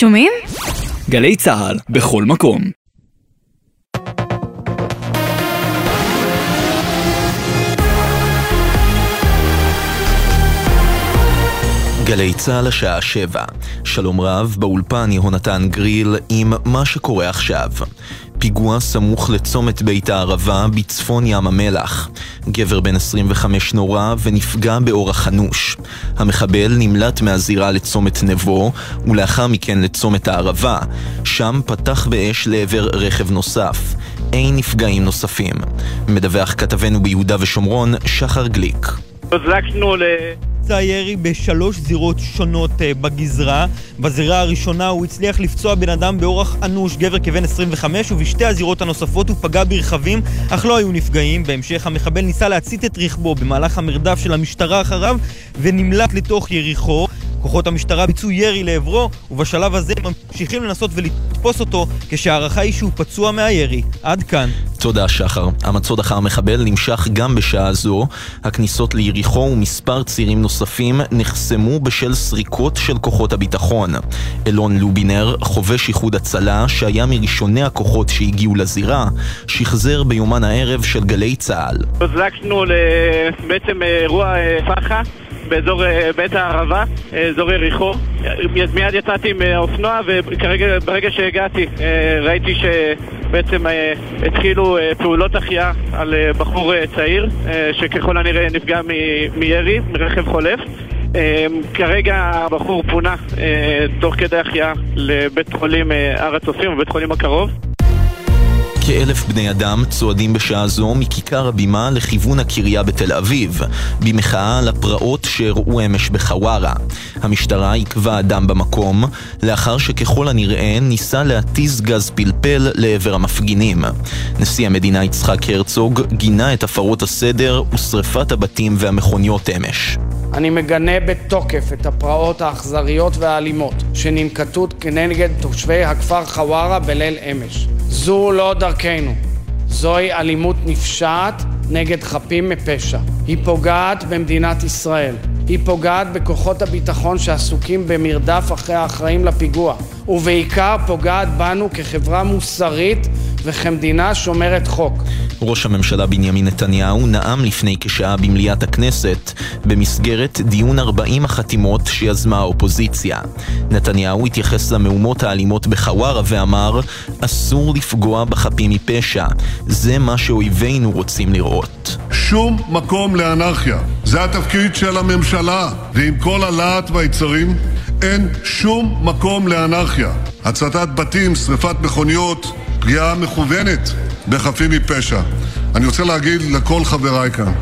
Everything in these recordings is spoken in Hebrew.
שומעים? גלי צה"ל, בכל מקום. גלי צה"ל השעה שבע. שלום רב, באולפן יהונתן גריל עם מה שקורה עכשיו. פיגוע סמוך לצומת בית הערבה בצפון ים המלח. גבר בן 25 נורה ונפגע באורח אנוש. המחבל נמלט מהזירה לצומת נבו, ולאחר מכן לצומת הערבה. שם פתח באש לעבר רכב נוסף. אין נפגעים נוספים. מדווח כתבנו ביהודה ושומרון, שחר גליק. הוזלקנו ל... ביצע ירי בשלוש זירות שונות uh, בגזרה. בזירה הראשונה הוא הצליח לפצוע בן אדם באורח אנוש, גבר כבן 25, ובשתי הזירות הנוספות הוא פגע ברכבים, אך לא היו נפגעים. בהמשך המחבל ניסה להצית את רכבו במהלך המרדף של המשטרה אחריו, ונמלט לתוך יריחו. כוחות המשטרה ביצעו ירי לעברו, ובשלב הזה ממשיכים לנסות ולתפוס אותו, כשהערכה היא שהוא פצוע מהירי. עד כאן. תודה שחר. המצוד אחר מחבל נמשך גם בשעה זו. הכניסות ליריחו ומספר צירים נוספים נחסמו בשל סריקות של כוחות הביטחון. אלון לובינר, חובש איחוד הצלה, שהיה מראשוני הכוחות שהגיעו לזירה, שחזר ביומן הערב של גלי צה"ל. הוזלקנו בעצם אירוע פח"ע באזור בית הערבה, אזור יריחו. מיד יצאתי עם האופנוע וכרגע, ברגע שהגעתי, ראיתי שבעצם התחילו פעולות החייאה על בחור צעיר, שככל הנראה נפגע מירי, מרכב חולף. כרגע הבחור פונה תוך כדי החייאה לבית חולים הר הצופים, בבית חולים הקרוב. כאלף בני אדם צועדים בשעה זו מכיכר הבימה לכיוון הקריה בתל אביב, במחאה על הפרעות שאירעו אמש בחווארה. המשטרה עיכבה אדם במקום, לאחר שככל הנראה ניסה להתיז גז פלפל לעבר המפגינים. נשיא המדינה יצחק הרצוג גינה את הפרות הסדר ושרפת הבתים והמכוניות אמש. אני מגנה בתוקף את הפרעות האכזריות והאלימות שננקטו כנגד תושבי הכפר חווארה בליל אמש. זו לא דרכנו. זוהי אלימות נפשעת נגד חפים מפשע. היא פוגעת במדינת ישראל. היא פוגעת בכוחות הביטחון שעסוקים במרדף אחרי האחראים לפיגוע. ובעיקר פוגעת בנו כחברה מוסרית וכמדינה שומרת חוק. ראש הממשלה בנימין נתניהו נאם לפני כשעה במליאת הכנסת במסגרת דיון 40 החתימות שיזמה האופוזיציה. נתניהו התייחס למהומות האלימות בחווארה ואמר אסור לפגוע בחפים מפשע, זה מה שאויבינו רוצים לראות. שום מקום לאנרכיה. זה התפקיד של הממשלה, ועם כל הלהט והיצרים אין שום מקום לאנרכיה. הצתת בתים, שרפת מכוניות, פגיעה מכוונת בחפים מפשע. אני רוצה להגיד לכל חבריי כאן,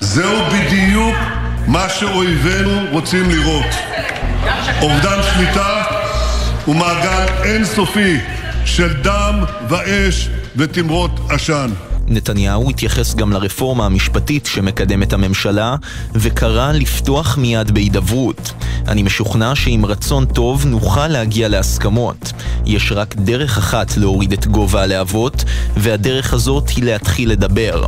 זהו בדיוק מה שאויבינו רוצים לראות. אובדן שליטה ומעגל אינסופי של דם ואש ותמרות עשן. נתניהו התייחס גם לרפורמה המשפטית שמקדמת הממשלה וקרא לפתוח מיד בהידברות. אני משוכנע שעם רצון טוב נוכל להגיע להסכמות. יש רק דרך אחת להוריד את גובה הלהבות, והדרך הזאת היא להתחיל לדבר.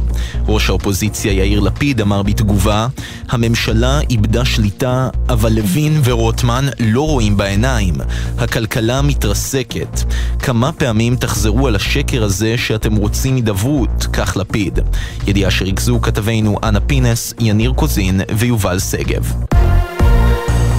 ראש האופוזיציה יאיר לפיד אמר בתגובה, הממשלה איבדה שליטה, אבל לוין ורוטמן לא רואים בעיניים. הכלכלה מתרסקת. כמה פעמים תחזרו על השקר הזה שאתם רוצים הידברות? כך לפיד. ידיעה שריכזו כתבינו אנה פינס, יניר קוזין ויובל שגב.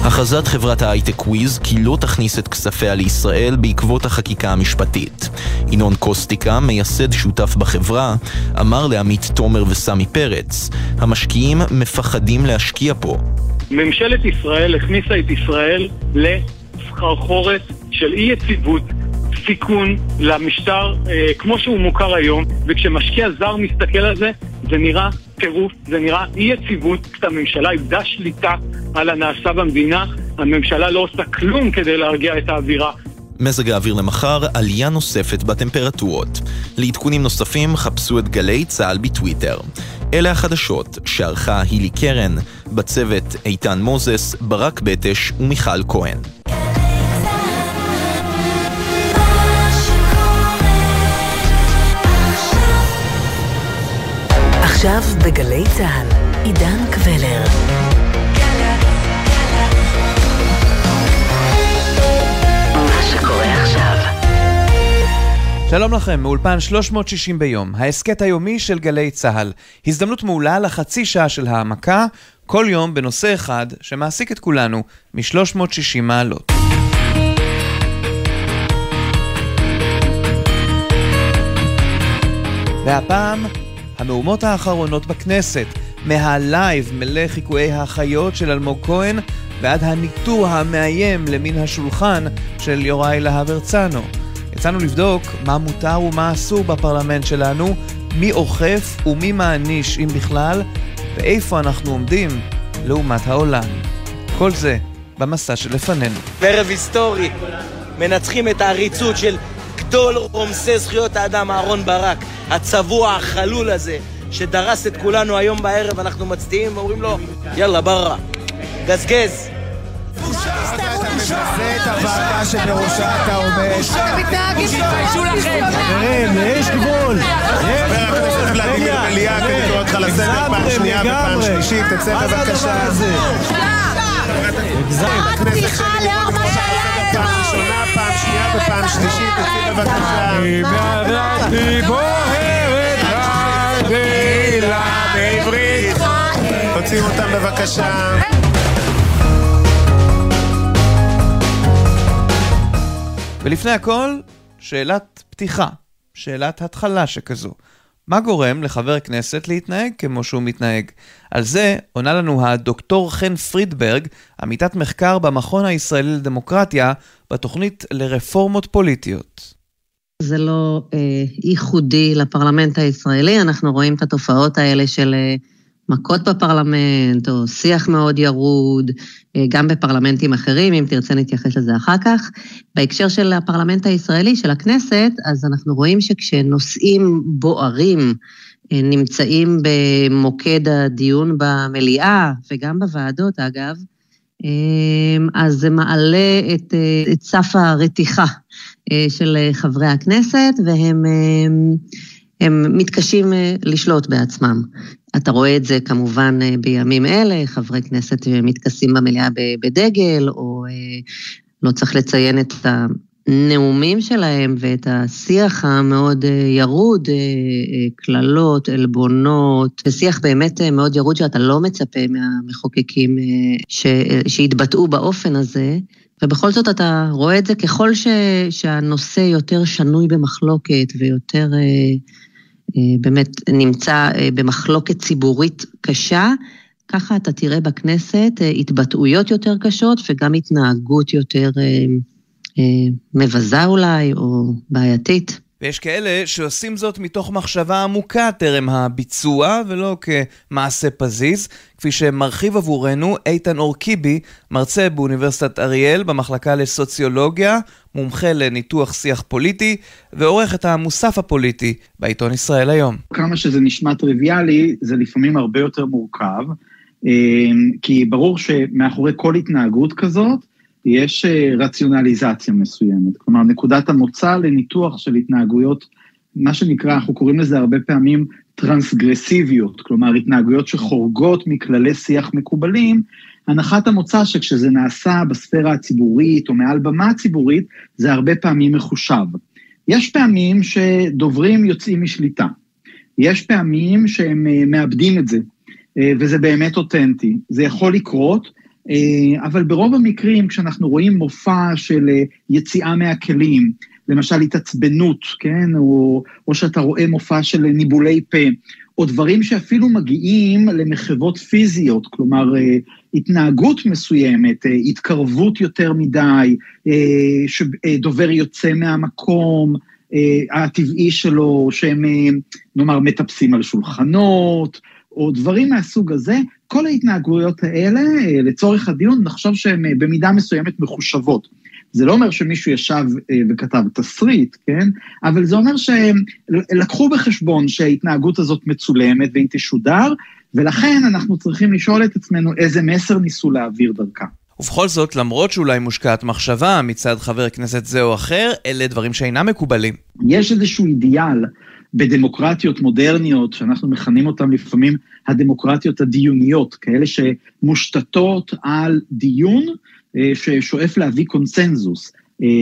הכרזת חברת ההייטק וויז כי לא תכניס את כספיה לישראל בעקבות החקיקה המשפטית. ינון קוסטיקה, מייסד שותף בחברה, אמר לעמית תומר וסמי פרץ, המשקיעים מפחדים להשקיע פה. ממשלת ישראל הכניסה את ישראל לסחרחורת של אי יציבות סיכון למשטר אה, כמו שהוא מוכר היום, וכשמשקיע זר מסתכל על זה, זה נראה טירוף, זה נראה אי יציבות, הממשלה איבדה שליטה על הנעשה במדינה, הממשלה לא עושה כלום כדי להרגיע את האווירה. מזג האוויר למחר, עלייה נוספת בטמפרטורות. לעדכונים נוספים חפשו את גלי צה"ל בטוויטר. אלה החדשות שערכה הילי קרן, בצוות איתן מוזס, ברק בטש ומיכל כהן. עכשיו בגלי צה"ל, עידן קבלר. שלום לכם, מאולפן 360 ביום, ההסכת היומי של גלי צה"ל. הזדמנות מעולה לחצי שעה של העמקה, כל יום בנושא אחד שמעסיק את כולנו מ-360 מעלות. והפעם, המהומות האחרונות בכנסת, מהלייב מלא חיקויי החיות של אלמוג כהן ועד הניטור המאיים למין השולחן של יוראי להב הרצנו. יצאנו לבדוק מה מותר ומה אסור בפרלמנט שלנו, מי אוכף ומי מעניש, אם בכלל, ואיפה אנחנו עומדים לעומת העולם. כל זה במסע שלפנינו. בערב היסטורי, מנצחים את העריצות של גדול רומסי זכויות האדם אהרון ברק, הצבוע החלול הזה, שדרס את כולנו היום בערב, אנחנו מצדיעים ואומרים לו, יאללה בררה, גזגז. זה את הוועדה שבראשה אתה עומד. תתביישו לכם. חברים, יש גבול. חבר הכנסת ולדימיר בליאק, אני קורא אותך לסדר פעם שנייה ופעם שלישית, תצא בבקשה. פתיחה לאור מה שהיה פעם ראשונה, פעם שנייה ופעם שלישית, תצאי בבקשה. היא בוערת מילה בעברית. תוציאו אותם בבקשה. ולפני הכל, שאלת פתיחה, שאלת התחלה שכזו. מה גורם לחבר כנסת להתנהג כמו שהוא מתנהג? על זה עונה לנו הדוקטור חן פרידברג, עמיתת מחקר במכון הישראלי לדמוקרטיה, בתוכנית לרפורמות פוליטיות. זה לא אה, ייחודי לפרלמנט הישראלי, אנחנו רואים את התופעות האלה של אה, מכות בפרלמנט, או שיח מאוד ירוד, אה, גם בפרלמנטים אחרים, אם תרצה נתייחס לזה אחר כך. בהקשר של הפרלמנט הישראלי, של הכנסת, אז אנחנו רואים שכשנושאים בוערים אה, נמצאים במוקד הדיון במליאה, וגם בוועדות אגב, אה, אז זה מעלה את, את סף הרתיחה של חברי הכנסת, והם הם מתקשים לשלוט בעצמם. אתה רואה את זה כמובן בימים אלה, חברי כנסת מתכסים במליאה בדגל, או לא צריך לציין את הנאומים שלהם ואת השיח המאוד ירוד, קללות, עלבונות, ושיח באמת מאוד ירוד שאתה לא מצפה מהמחוקקים שיתבטאו באופן הזה. ובכל זאת אתה רואה את זה ככל ש, שהנושא יותר שנוי במחלוקת ויותר אה, אה, באמת נמצא אה, במחלוקת ציבורית קשה, ככה אתה תראה בכנסת אה, התבטאויות יותר קשות וגם התנהגות יותר אה, אה, מבזה אולי או בעייתית. ויש כאלה שעושים זאת מתוך מחשבה עמוקה טרם הביצוע, ולא כמעשה פזיז, כפי שמרחיב עבורנו איתן אורקיבי, מרצה באוניברסיטת אריאל במחלקה לסוציולוגיה, מומחה לניתוח שיח פוליטי, ועורך את המוסף הפוליטי בעיתון ישראל היום. כמה שזה נשמע טריוויאלי, זה לפעמים הרבה יותר מורכב, אה, כי ברור שמאחורי כל התנהגות כזאת, יש אה, רציונליזציה מסוימת. כלומר, נקודת המוצא לניתוח של התנהגויות, מה שנקרא, אנחנו קוראים לזה הרבה פעמים טרנסגרסיביות, כלומר, התנהגויות שחורגות מכללי שיח מקובלים, הנחת המוצא שכשזה נעשה בספירה הציבורית או מעל במה ציבורית, זה הרבה פעמים מחושב. יש פעמים שדוברים יוצאים משליטה. יש פעמים שהם אה, מאבדים את זה, אה, וזה באמת אותנטי. זה יכול לקרות, אבל ברוב המקרים, כשאנחנו רואים מופע של אה, יציאה מהכלים, למשל התעצבנות, כן, או, או שאתה רואה מופע של ניבולי פה, או דברים שאפילו מגיעים למחוות פיזיות, כלומר, אה, התנהגות מסוימת, התקרבות יותר מדי, שדובר יוצא מהמקום הטבעי שלו, שהם, נאמר, מטפסים על שולחנות, או דברים מהסוג הזה, כל ההתנהגויות האלה, אה, לצורך הדיון, נחשוב שהן אה, במידה מסוימת מחושבות. זה לא אומר שמישהו ישב אה, וכתב תסריט, כן? אבל זה אומר שהם לקחו בחשבון שההתנהגות הזאת מצולמת והיא תשודר, ולכן אנחנו צריכים לשאול את עצמנו איזה מסר ניסו להעביר דרכה. ובכל זאת, למרות שאולי מושקעת מחשבה מצד חבר כנסת זה או אחר, אלה דברים שאינם מקובלים. יש איזשהו אידיאל בדמוקרטיות מודרניות, שאנחנו מכנים אותן לפעמים הדמוקרטיות הדיוניות, כאלה שמושתתות על דיון אה, ששואף להביא קונסנזוס.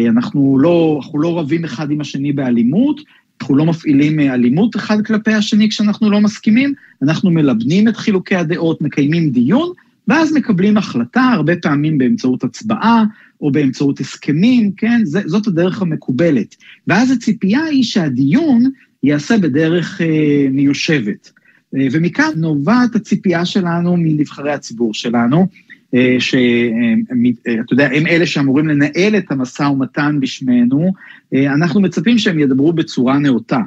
אנחנו לא, אנחנו לא רבים אחד עם השני באלימות, אנחנו לא מפעילים אלימות אחד כלפי השני כשאנחנו לא מסכימים, אנחנו מלבנים את חילוקי הדעות, מקיימים דיון, ואז מקבלים החלטה, הרבה פעמים באמצעות הצבעה או באמצעות הסכמים, כן? זאת הדרך המקובלת. ואז הציפייה היא שהדיון ייעשה בדרך אה, מיושבת. אה, ומכאן נובעת הציפייה שלנו מנבחרי הציבור שלנו, אה, שאתה יודע, הם אלה שאמורים לנהל את המשא ומתן בשמנו, אנחנו מצפים שהם ידברו בצורה נאותה.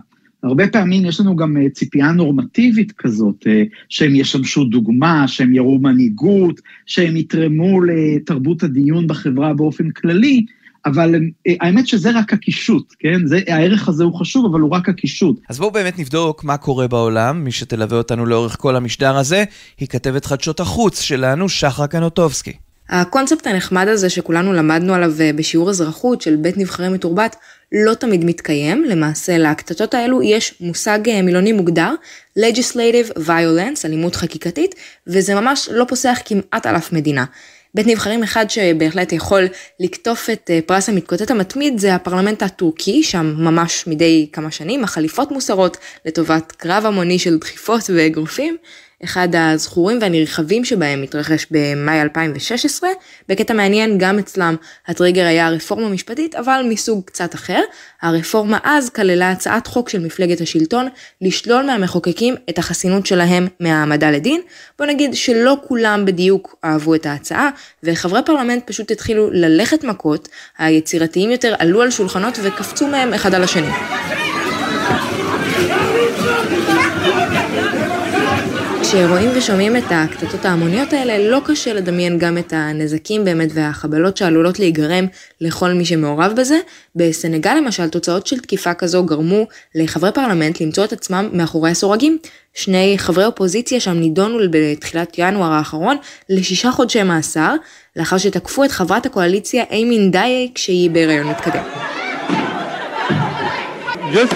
הרבה פעמים יש לנו גם ציפייה נורמטיבית כזאת, שהם ישמשו דוגמה, שהם יראו מנהיגות, שהם יתרמו לתרבות הדיון בחברה באופן כללי, אבל אה, האמת שזה רק הקישוט, כן? זה, הערך הזה הוא חשוב, אבל הוא רק הקישוט. אז בואו באמת נבדוק מה קורה בעולם. מי שתלווה אותנו לאורך כל המשדר הזה, היא כתבת חדשות החוץ שלנו, שחר קנוטובסקי. הקונספט הנחמד הזה שכולנו למדנו עליו אה, בשיעור אזרחות של בית נבחרי מתורבת לא תמיד מתקיים, למעשה לקטטות האלו יש מושג אה, מילוני מוגדר, legislative violence, אלימות חקיקתית, וזה ממש לא פוסח כמעט על אף מדינה. בית נבחרים אחד שבהחלט יכול לקטוף את אה, פרס המתקוטט המתמיד זה הפרלמנט הטורקי, שם ממש מדי כמה שנים החליפות מוסרות לטובת קרב המוני של דחיפות ואגרופים. אחד הזכורים והנרחבים שבהם התרחש במאי 2016. בקטע מעניין, גם אצלם הטריגר היה רפורמה משפטית, אבל מסוג קצת אחר. הרפורמה אז כללה הצעת חוק של מפלגת השלטון לשלול מהמחוקקים את החסינות שלהם מהעמדה לדין. בוא נגיד שלא כולם בדיוק אהבו את ההצעה, וחברי פרלמנט פשוט התחילו ללכת מכות, היצירתיים יותר עלו על שולחנות וקפצו מהם אחד על השני. כשרואים ושומעים את הקטטות ההמוניות האלה, לא קשה לדמיין גם את הנזקים באמת והחבלות שעלולות להיגרם לכל מי שמעורב בזה. בסנגל למשל, תוצאות של תקיפה כזו גרמו לחברי פרלמנט למצוא את עצמם מאחורי הסורגים. שני חברי אופוזיציה שם נידונו בתחילת ינואר האחרון לשישה חודשי מאסר, לאחר שתקפו את חברת הקואליציה אימין דיי כשהיא בהיריון מתקדם. Just,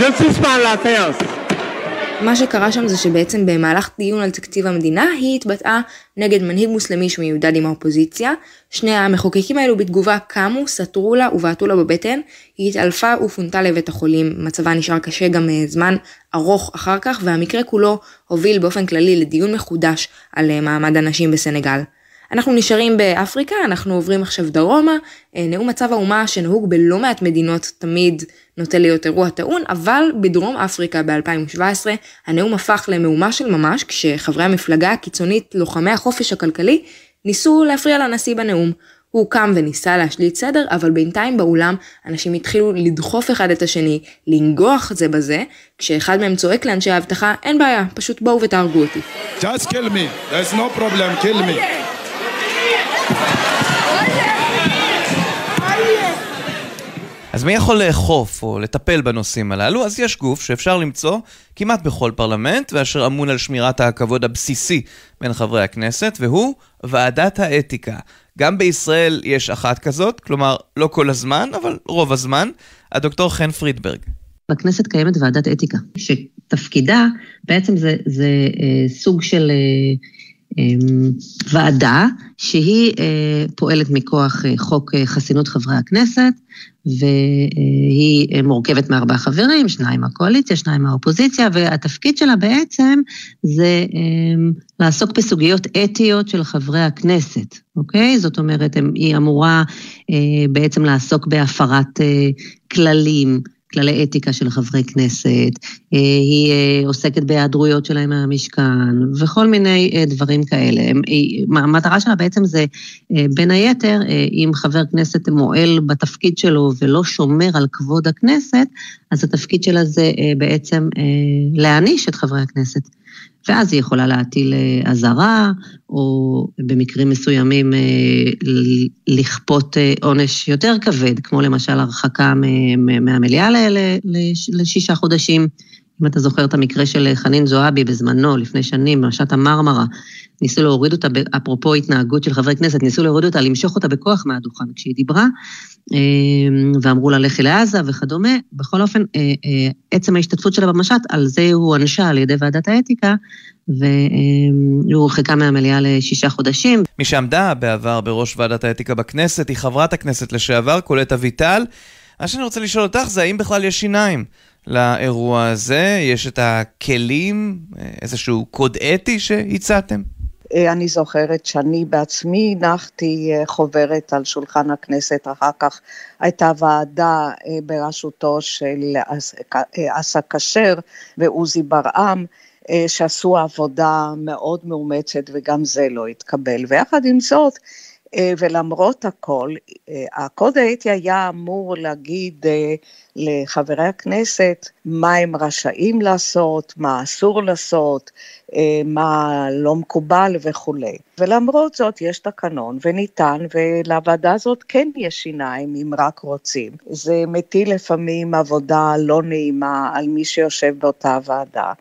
just מה שקרה שם זה שבעצם במהלך דיון על תקציב המדינה היא התבטאה נגד מנהיג מוסלמי שמיודד עם האופוזיציה. שני המחוקקים האלו בתגובה קמו, סטרו לה ובעטו לה בבטן. היא התעלפה ופונתה לבית החולים, מצבה נשאר קשה גם אה, זמן ארוך אחר כך והמקרה כולו הוביל באופן כללי לדיון מחודש על אה, מעמד הנשים בסנגל. אנחנו נשארים באפריקה, אנחנו עוברים עכשיו דרומה, אה, נאום מצב האומה שנהוג בלא מעט מדינות תמיד נוטה להיות אירוע טעון, אבל בדרום אפריקה ב-2017 הנאום הפך למהומה של ממש כשחברי המפלגה הקיצונית לוחמי החופש הכלכלי ניסו להפריע לנשיא בנאום. הוא קם וניסה להשליט סדר, אבל בינתיים באולם אנשים התחילו לדחוף אחד את השני, לנגוח זה בזה, כשאחד מהם צועק לאנשי האבטחה, אין בעיה, פשוט בואו ותהרגו אותי. Just kill me, there's no problem, kill me. אז מי יכול לאכוף או לטפל בנושאים הללו? אז יש גוף שאפשר למצוא כמעט בכל פרלמנט, ואשר אמון על שמירת הכבוד הבסיסי בין חברי הכנסת, והוא ועדת האתיקה. גם בישראל יש אחת כזאת, כלומר, לא כל הזמן, אבל רוב הזמן. הדוקטור חן פרידברג. בכנסת קיימת ועדת אתיקה, שתפקידה בעצם זה, זה אה, סוג של... אה, ועדה שהיא אה, פועלת מכוח אה, חוק אה, חסינות חברי הכנסת, והיא מורכבת מארבעה חברים, שניים מהקואליציה, שניים מהאופוזיציה, והתפקיד שלה בעצם זה אמ, לעסוק בסוגיות אתיות של חברי הכנסת, אוקיי? זאת אומרת, היא אמורה בעצם לעסוק בהפרת כללים. כללי אתיקה של חברי כנסת, אה, היא אה, עוסקת בהיעדרויות שלהם מהמשכן וכל מיני אה, דברים כאלה. המטרה שלה בעצם זה, בין היתר, אם חבר כנסת מועל בתפקיד שלו ולא שומר על כבוד הכנסת, אז התפקיד שלה זה בעצם להעניש את חברי הכנסת. ואז היא יכולה להטיל אה, אזהרה, או במקרים מסוימים אה, לכפות אה, עונש יותר כבד, כמו למשל הרחקה מהמליאה לשישה חודשים. אם אתה זוכר את המקרה של חנין זועבי בזמנו, לפני שנים, במשט המרמרה, ניסו להוריד אותה, אפרופו התנהגות של חברי כנסת, ניסו להוריד אותה, למשוך אותה בכוח מהדוכן כשהיא דיברה, ואמרו לה לכי לעזה וכדומה. בכל אופן, עצם ההשתתפות שלה במשט, על זה הוא הוענשה על ידי ועדת האתיקה, והיא הורחקה מהמליאה לשישה חודשים. מי שעמדה בעבר בראש ועדת האתיקה בכנסת היא חברת הכנסת לשעבר, קולט אביטל. מה שאני רוצה לשאול אותך זה האם בכלל יש שיניים לאירוע הזה? יש את הכלים, איזשהו קוד אתי שהצעתם? אני זוכרת שאני בעצמי הנחתי חוברת על שולחן הכנסת, אחר כך הייתה ועדה בראשותו של אסא כשר ועוזי ברעם. שעשו עבודה מאוד מאומצת וגם זה לא התקבל. ויחד עם זאת, ולמרות הכל, הקוד האתי היה אמור להגיד לחברי הכנסת מה הם רשאים לעשות, מה אסור לעשות, מה לא מקובל וכולי. ולמרות זאת יש תקנון וניתן, ולוועדה הזאת כן יש שיניים אם רק רוצים. זה מטיל לפעמים עבודה לא נעימה על מי שיושב באותה ועדה.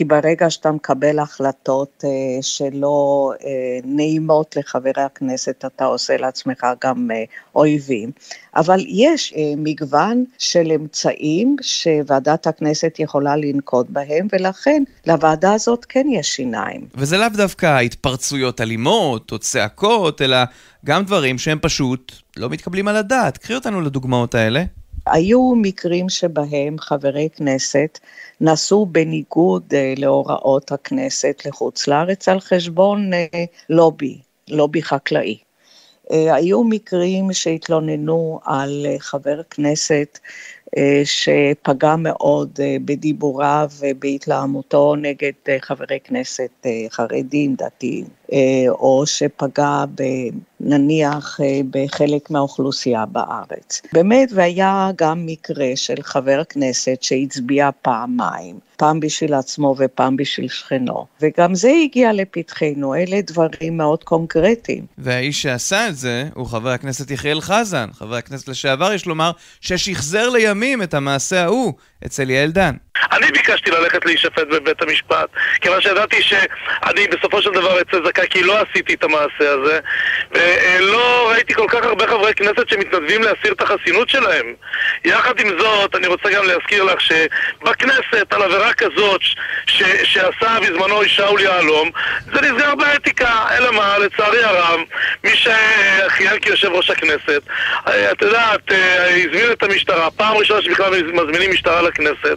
כי ברגע שאתה מקבל החלטות אה, שלא אה, נעימות לחברי הכנסת, אתה עושה לעצמך גם אה, אויבים. אבל יש אה, מגוון של אמצעים שוועדת הכנסת יכולה לנקוט בהם, ולכן לוועדה הזאת כן יש שיניים. וזה לאו דווקא התפרצויות אלימות או צעקות, אלא גם דברים שהם פשוט לא מתקבלים על הדעת. קחי אותנו לדוגמאות האלה. היו מקרים שבהם חברי כנסת נסעו בניגוד uh, להוראות הכנסת לחוץ לארץ על חשבון uh, לובי, לובי חקלאי. Uh, היו מקרים שהתלוננו על חבר כנסת שפגע מאוד בדיבוריו ובהתלהמותו נגד חברי כנסת חרדים, דתיים, או שפגע. נניח בחלק מהאוכלוסייה בארץ. באמת, והיה גם מקרה של חבר כנסת שהצביע פעמיים, פעם בשביל עצמו ופעם בשביל שכנו, וגם זה הגיע לפתחנו, אלה דברים מאוד קונקרטיים. והאיש שעשה את זה הוא חבר הכנסת יחיאל חזן, חבר הכנסת לשעבר, יש לומר, ששחזר לימים את המעשה ההוא אצל יעל דן. אני ביקשתי ללכת להישפט בבית המשפט, כיוון שידעתי שאני בסופו של דבר אצא זכאי כי לא עשיתי את המעשה הזה, ולא ראיתי כל כך הרבה חברי כנסת שמתנדבים להסיר את החסינות שלהם. יחד עם זאת, אני רוצה גם להזכיר לך שבכנסת, על עבירה כזאת ש- שעשה בזמנו שאול יהלום, זה נסגר באתיקה, אלא מה, לצערי הרב, מי שכיהן כיושב ראש הכנסת, את יודעת, הזמין את המשטרה, פעם ראשונה שבכלל מזמינים משטרה לכנסת,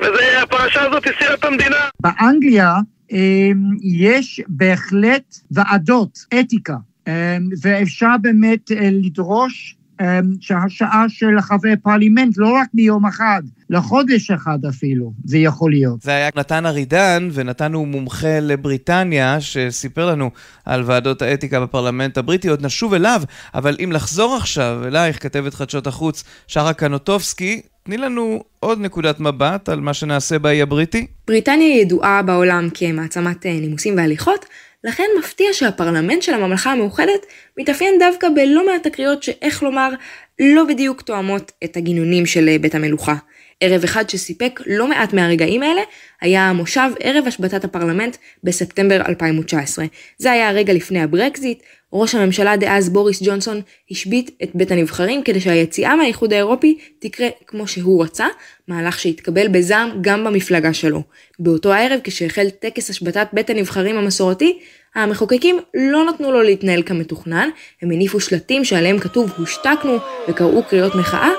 והפרשה הזאת הסירה את המדינה. באנגליה יש בהחלט ועדות אתיקה, ואפשר באמת לדרוש שהשעה של חברי פרלימנט, לא רק מיום אחד, לחודש אחד אפילו, זה יכול להיות. זה היה נתן ארידן, ונתן הוא מומחה לבריטניה, שסיפר לנו על ועדות האתיקה בפרלמנט הבריטי, עוד נשוב אליו, אבל אם לחזור עכשיו אלייך, כתבת חדשות החוץ, שרה קנוטובסקי, תני לנו עוד נקודת מבט על מה שנעשה באי הבריטי. בריטניה ידועה בעולם כמעצמת נימוסים והליכות, לכן מפתיע שהפרלמנט של הממלכה המאוחדת מתאפיין דווקא בלא מעט תקריות שאיך לומר לא בדיוק תואמות את הגינונים של בית המלוכה. ערב אחד שסיפק לא מעט מהרגעים האלה היה המושב ערב השבתת הפרלמנט בספטמבר 2019. זה היה הרגע לפני הברקזיט, ראש הממשלה דאז בוריס ג'ונסון השבית את בית הנבחרים כדי שהיציאה מהאיחוד האירופי תקרה כמו שהוא רצה, מהלך שהתקבל בזעם גם במפלגה שלו. באותו הערב כשהחל טקס השבתת בית הנבחרים המסורתי, המחוקקים לא נתנו לו להתנהל כמתוכנן, הם הניפו שלטים שעליהם כתוב הושתקנו וקראו קריאות מחאה,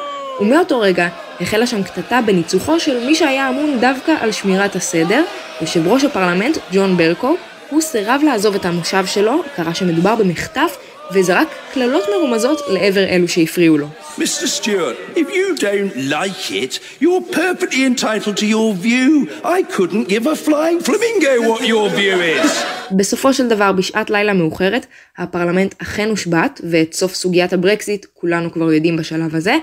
ומאותו רגע החלה שם קטטה בניצוחו של מי שהיה אמון דווקא על שמירת הסדר, יושב ראש הפרלמנט ג'ון ברקו, הוא סירב לעזוב את המושב שלו, קרא שמדובר במחטף, וזרק קללות מרומזות לעבר אלו שהפריעו לו. Mr. Stewart, if you don't like it, you're perfectly entitled to your view. I couldn't give a flying flamingo what your view is. בסופו של דבר, בשעת לילה מאוחרת, הפרלמנט אכן הושבת, ואת סוף סוגיית הברקזיט כולנו כבר יודעים בשלב הזה,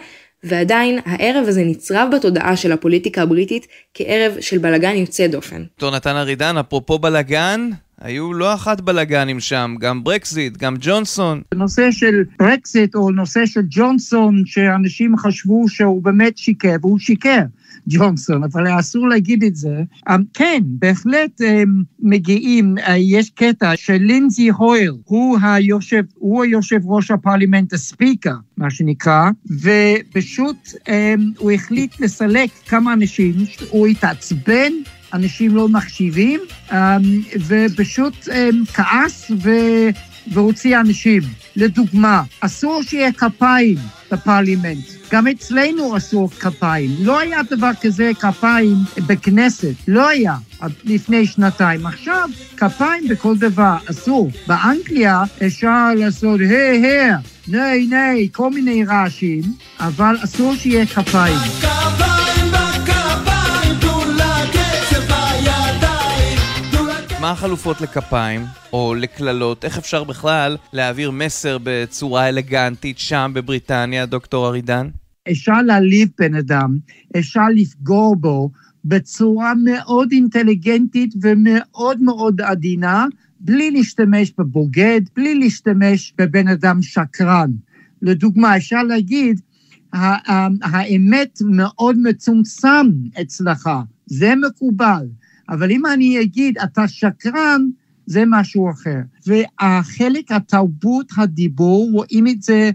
ועדיין הערב הזה נצרב בתודעה של הפוליטיקה הבריטית כערב של בלגן יוצא דופן. דוקטור נתן ארידן, אפרופו בלגן, היו לא אחת בלגנים שם, גם ברקזיט, גם ג'ונסון. נושא של ברקזיט או נושא של ג'ונסון, שאנשים חשבו שהוא באמת שיקר, והוא שיקר. ג'ונסון, אבל אסור להגיד את זה. אמ, כן, בהחלט אמ, מגיעים, אה, יש קטע של לינזי הויל, הוא היושב, הוא היושב ראש הפרלימנט, הספיקר, מה שנקרא, ופשוט אמ, הוא החליט לסלק כמה אנשים, הוא התעצבן. אנשים לא מחשיבים, ופשוט כעס ו... והוציא אנשים. לדוגמה, אסור שיהיה כפיים בפרלימנט. גם אצלנו אסור כפיים. לא היה דבר כזה כפיים בכנסת, לא היה לפני שנתיים. עכשיו, כפיים בכל דבר אסור. באנגליה אפשר לעשות היי היי, ניי ניי, כל מיני רעשים, אבל אסור שיהיה כפיים. מה החלופות לכפיים או לקללות? איך אפשר בכלל להעביר מסר בצורה אלגנטית שם בבריטניה, דוקטור ארידן? אפשר להעליב בן אדם, אפשר לפגור בו בצורה מאוד אינטליגנטית ומאוד מאוד עדינה, בלי להשתמש בבוגד, בלי להשתמש בבן אדם שקרן. לדוגמה, אפשר להגיד, האמת מאוד מצומצם אצלך, זה מקובל. אבל אם אני אגיד, אתה שקרן, זה משהו אחר. והחלק, התרבות הדיבור, רואים את זה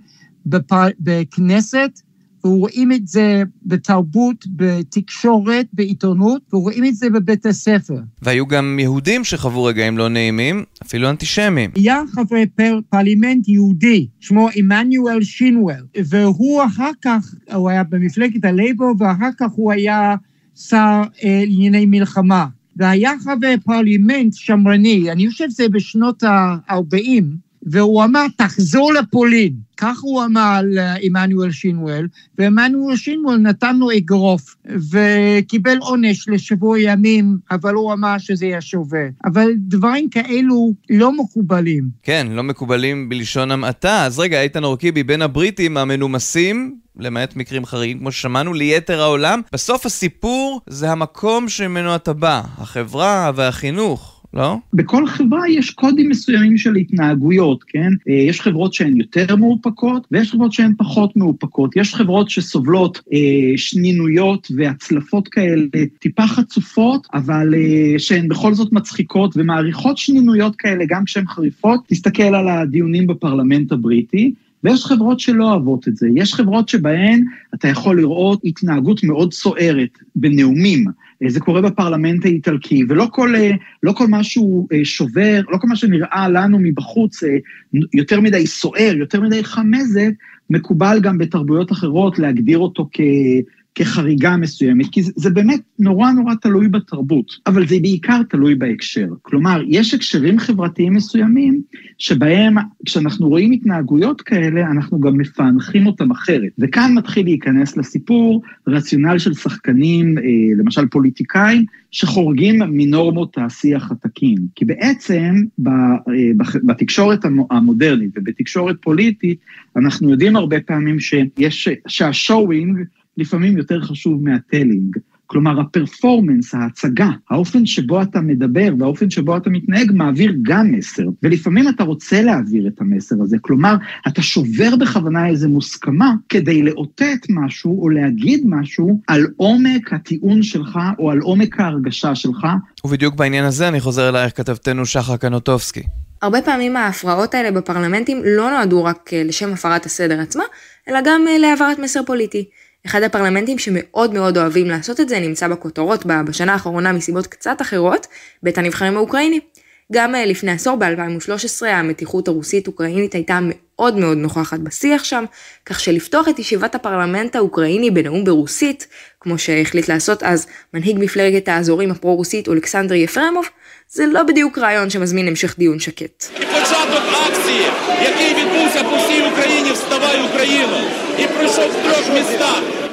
בפר... בכנסת, ורואים את זה בתרבות, בתקשורת, בעיתונות, ורואים את זה בבית הספר. והיו גם יהודים שחוו רגעים לא נעימים, אפילו אנטישמים. היה חבר פר, פרלימנט יהודי, שמו עמנואל שינואל, והוא אחר כך, הוא היה במפלגת הלייבור, ואחר כך הוא היה שר אה, לענייני מלחמה. והיה חבר פרלימנט שמרני, אני חושב שזה בשנות ה-40, והוא אמר, תחזור לפולין. כך הוא אמר לעמנואל שינואל, ועמנואל שינואל נתן לו אגרוף, וקיבל עונש לשבוע ימים, אבל הוא אמר שזה יהיה שווה. אבל דברים כאלו לא מקובלים. כן, לא מקובלים בלשון המעטה. אז רגע, איתן אורקיבי, בין הבריטים המנומסים, למעט מקרים חריגים, כמו ששמענו, ליתר העולם, בסוף הסיפור זה המקום שממנו אתה בא, החברה והחינוך. לא? בכל חברה יש קודים מסוימים של התנהגויות, כן? אה, יש חברות שהן יותר מאופקות, ויש חברות שהן פחות מאופקות. יש חברות שסובלות אה, שנינויות והצלפות כאלה טיפה חצופות, אבל אה, שהן בכל זאת מצחיקות ומעריכות שנינויות כאלה גם כשהן חריפות. תסתכל על הדיונים בפרלמנט הבריטי. ויש חברות שלא אוהבות את זה. יש חברות שבהן אתה יכול לראות התנהגות מאוד סוערת בנאומים. אה, זה קורה בפרלמנט האיטלקי, ולא כל, אה, לא כל משהו אה, שובר, לא כל מה שנראה לנו מבחוץ יותר מדי סוער, יותר מדי חמזת, מקובל גם בתרבויות אחרות להגדיר אותו כ... כחריגה מסוימת, כי זה, זה באמת נורא נורא תלוי בתרבות, אבל זה בעיקר תלוי בהקשר. כלומר, יש הקשרים חברתיים מסוימים שבהם כשאנחנו רואים התנהגויות כאלה, אנחנו גם מפענחים אותם אחרת. וכאן מתחיל להיכנס לסיפור רציונל של שחקנים, אה, למשל פוליטיקאים, שחורגים מנורמות השיח התקין. כי בעצם אה, בתקשורת המודרנית ובתקשורת פוליטית, אנחנו יודעים הרבה פעמים שיש, שהשואינג לפעמים יותר חשוב מהטלינג. כלומר, הפרפורמנס, ההצגה, האופן שבו אתה מדבר והאופן שבו אתה מתנהג מעביר גם מסר. ולפעמים אתה רוצה להעביר את המסר הזה, כלומר, אתה שובר בכוונה איזו מוסכמה כדי לאותת משהו או להגיד משהו על עומק הטיעון שלך או על עומק ההרגשה שלך. ובדיוק בעניין הזה אני חוזר אלייך כתבתנו שחר קנוטובסקי. הרבה פעמים ההפרעות האלה בפרלמנטים לא נועדו רק אה, לשם הפרת הסדר עצמה, אלא גם אה, להעברת מסר פוליטי. אחד הפרלמנטים שמאוד מאוד אוהבים לעשות את זה נמצא בכותרות בשנה האחרונה מסיבות קצת אחרות, בית הנבחרים האוקראיני. גם אה, לפני עשור, ב-2013, המתיחות הרוסית-אוקראינית הייתה מאוד מאוד נוכחת בשיח שם, כך שלפתוח את ישיבת הפרלמנט האוקראיני בנאום ברוסית, כמו שהחליט לעשות אז מנהיג מפלגת האזורים הפרו-רוסית אולכסנדר יפרמוב, זה לא בדיוק רעיון שמזמין המשך דיון שקט.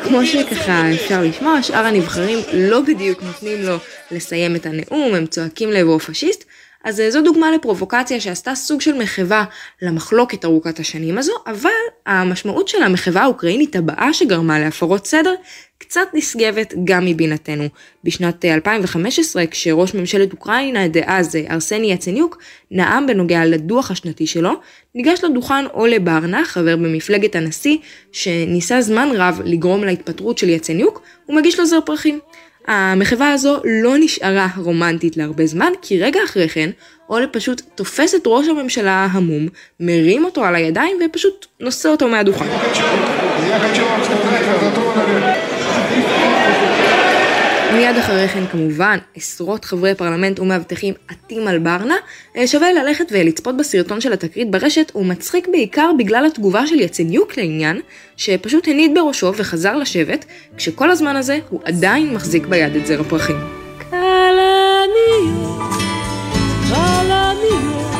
כמו שככה אפשר לשמוע, שאר הנבחרים לא בדיוק נותנים לו לסיים את הנאום, הם צועקים לעברו פשיסט, אז זו דוגמה לפרובוקציה שעשתה סוג של מחווה למחלוקת ארוכת השנים הזו, אבל המשמעות של המחווה האוקראינית הבאה שגרמה להפרות סדר קצת נשגבת גם מבינתנו. בשנת 2015, כשראש ממשלת אוקראינה דאז ארסני יצניוק נאם בנוגע לדוח השנתי שלו, ניגש לדוכן אולה ברנה, חבר במפלגת הנשיא, שניסה זמן רב לגרום להתפטרות של יצניוק, ומגיש לו זר פרחים. המחווה הזו לא נשארה רומנטית להרבה זמן, כי רגע אחרי כן, אולה פשוט תופס את ראש הממשלה ההמום, מרים אותו על הידיים ופשוט נושא אותו מהדוכן. מיד אחרי כן כמובן עשרות חברי פרלמנט ומאבטחים עטים על ברנה, אה, שווה ללכת ולצפות בסרטון של התקרית ברשת, הוא מצחיק בעיקר בגלל התגובה של יצניוק לעניין, שפשוט הניד בראשו וחזר לשבת, כשכל הזמן הזה הוא עדיין מחזיק ביד את זר הפרחים. כלניות, כלניות,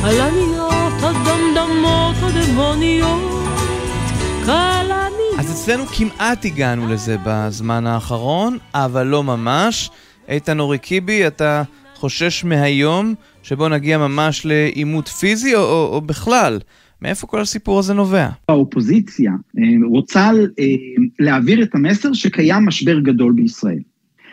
כלניות הדמדמות הדמוניות, כלניות אצלנו כמעט הגענו לזה בזמן האחרון, אבל לא ממש. איתן אורי קיבי, אתה חושש מהיום שבו נגיע ממש לעימות פיזי, או, או, או בכלל? מאיפה כל הסיפור הזה נובע? האופוזיציה אה, רוצה אה, להעביר את המסר שקיים משבר גדול בישראל.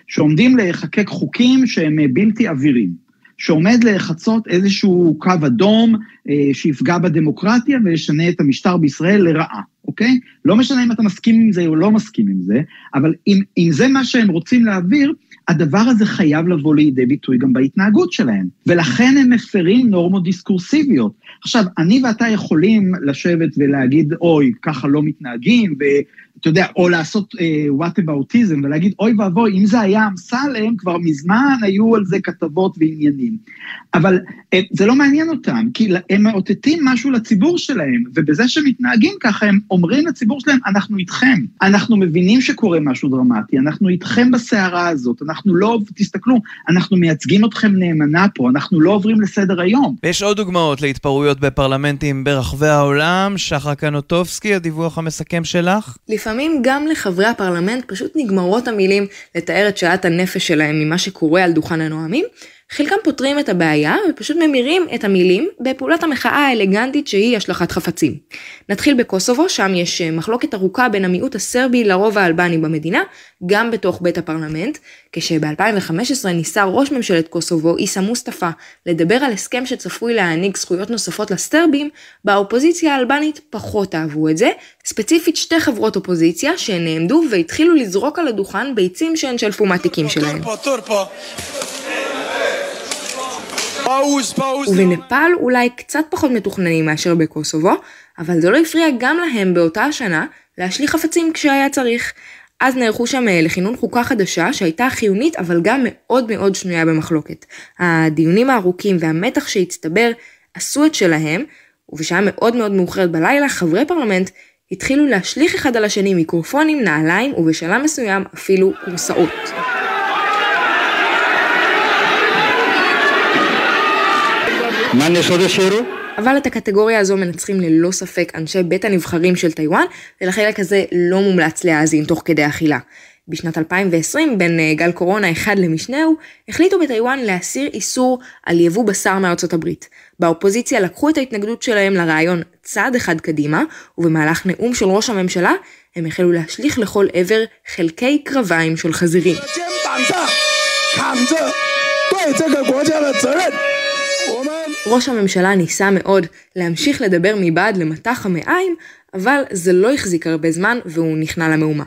שעומדים לחקק חוקים שהם אה, בלתי עבירים. שעומד לחצות איזשהו קו אדום אה, שיפגע בדמוקרטיה וישנה את המשטר בישראל לרעה, אוקיי? לא משנה אם אתה מסכים עם זה או לא מסכים עם זה, אבל אם, אם זה מה שהם רוצים להעביר, הדבר הזה חייב לבוא לידי ביטוי גם בהתנהגות שלהם, ולכן הם מפרים נורמות דיסקורסיביות. עכשיו, אני ואתה יכולים לשבת ולהגיד, אוי, ככה לא מתנהגים. אתה יודע, או לעשות וואט uh, אבאוטיזם ולהגיד, אוי ואבוי, אם זה היה אמסלם, כבר מזמן היו על זה כתבות ועניינים. אבל uh, זה לא מעניין אותם, כי הם מאותתים משהו לציבור שלהם, ובזה שהם מתנהגים ככה, הם אומרים לציבור שלהם, אנחנו איתכם. אנחנו מבינים שקורה משהו דרמטי, אנחנו איתכם בסערה הזאת, אנחנו לא, תסתכלו, אנחנו מייצגים אתכם נאמנה פה, אנחנו לא עוברים לסדר היום. ויש עוד דוגמאות להתפרעויות בפרלמנטים ברחבי העולם. שחר קנוטובסקי, הדיווח המסכם שלך? לפעמים גם לחברי הפרלמנט פשוט נגמרות המילים לתאר את שעת הנפש שלהם ממה שקורה על דוכן הנואמים. חלקם פותרים את הבעיה ופשוט ממירים את המילים בפעולת המחאה האלגנטית שהיא השלכת חפצים. נתחיל בקוסובו, שם יש מחלוקת ארוכה בין המיעוט הסרבי לרוב האלבני במדינה, גם בתוך בית הפרלמנט, כשב-2015 ניסה ראש ממשלת קוסובו, איסה מוסטפא, לדבר על הסכם שצפוי להעניק זכויות נוספות לסרבים, באופוזיציה האלבנית פחות אהבו את זה, ספציפית שתי חברות אופוזיציה שהן נעמדו והתחילו לזרוק על הדוכן ביצים שהן שלפו מהתיקים שלהם. ובנפאל אולי קצת פחות מתוכננים מאשר בקוסובו, אבל זה לא הפריע גם להם באותה השנה להשליך חפצים כשהיה צריך. אז נערכו שם אה, לכינון חוקה חדשה שהייתה חיונית אבל גם מאוד מאוד שנויה במחלוקת. הדיונים הארוכים והמתח שהצטבר עשו את שלהם, ובשעה מאוד מאוד מאוחרת בלילה חברי פרלמנט התחילו להשליך אחד על השני מיקרופונים, נעליים ובשלב מסוים אפילו כורסאות. אבל את הקטגוריה הזו מנצחים ללא ספק אנשי בית הנבחרים של טיוואן, ולחלק הזה לא מומלץ להאזין תוך כדי אכילה. בשנת 2020, בין אה, גל קורונה אחד למשנהו, החליטו בטיוואן להסיר איסור על יבוא בשר מארצות הברית. באופוזיציה לקחו את ההתנגדות שלהם לרעיון צעד אחד קדימה, ובמהלך נאום של ראש הממשלה, הם החלו להשליך לכל עבר חלקי קרביים של חזירים. ראש הממשלה ניסה מאוד להמשיך לדבר מבעד למטח המעיים, אבל זה לא החזיק הרבה זמן והוא נכנע למהומה.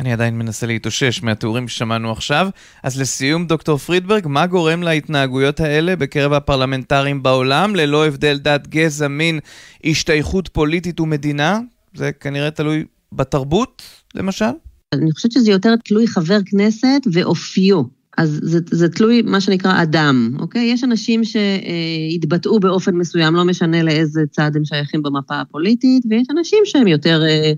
אני עדיין מנסה להתאושש מהתיאורים ששמענו עכשיו. אז לסיום, דוקטור פרידברג, מה גורם להתנהגויות האלה בקרב הפרלמנטרים בעולם, ללא הבדל דת, גזע, מין, השתייכות פוליטית ומדינה? זה כנראה תלוי בתרבות, למשל? אני חושבת שזה יותר תלוי חבר כנסת ואופיו. אז זה, זה תלוי מה שנקרא אדם, אוקיי? יש אנשים שהתבטאו באופן מסוים, לא משנה לאיזה צד הם שייכים במפה הפוליטית, ויש אנשים שהם יותר אה,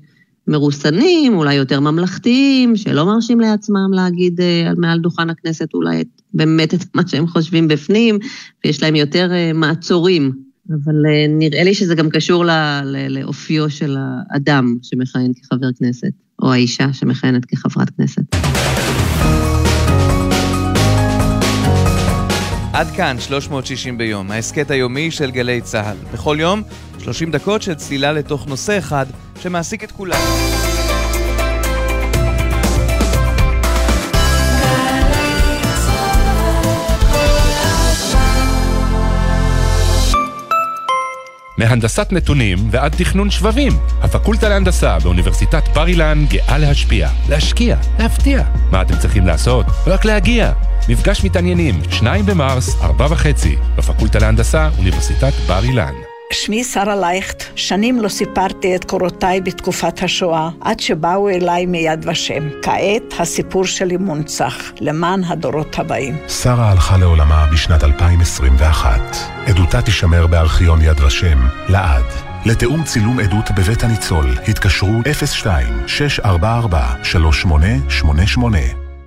מרוסנים, אולי יותר ממלכתיים, שלא מרשים לעצמם להגיד אה, מעל דוכן הכנסת אולי את, באמת את מה שהם חושבים בפנים, ויש להם יותר אה, מעצורים. אבל נראה לי שזה גם קשור לאופיו של האדם שמכהן כחבר כנסת, או האישה שמכהנת כחברת כנסת. עד כאן 360 ביום, ההסכת היומי של גלי צה"ל. בכל יום, 30 דקות של צלילה לתוך נושא אחד שמעסיק את כולם. מהנדסת נתונים ועד תכנון שבבים. הפקולטה להנדסה באוניברסיטת בר אילן גאה להשפיע, להשקיע, להפתיע. מה אתם צריכים לעשות? רק להגיע. מפגש מתעניינים, 2 במרס, 4 וחצי, בפקולטה להנדסה, אוניברסיטת בר אילן. שמי שרה לייכט, שנים לא סיפרתי את קורותיי בתקופת השואה, עד שבאו אליי מיד ושם. כעת הסיפור שלי מונצח, למען הדורות הבאים. שרה הלכה לעולמה בשנת 2021. עדותה תישמר בארכיון יד ושם, לעד. לתיאום צילום עדות בבית הניצול, התקשרו 02-644-3888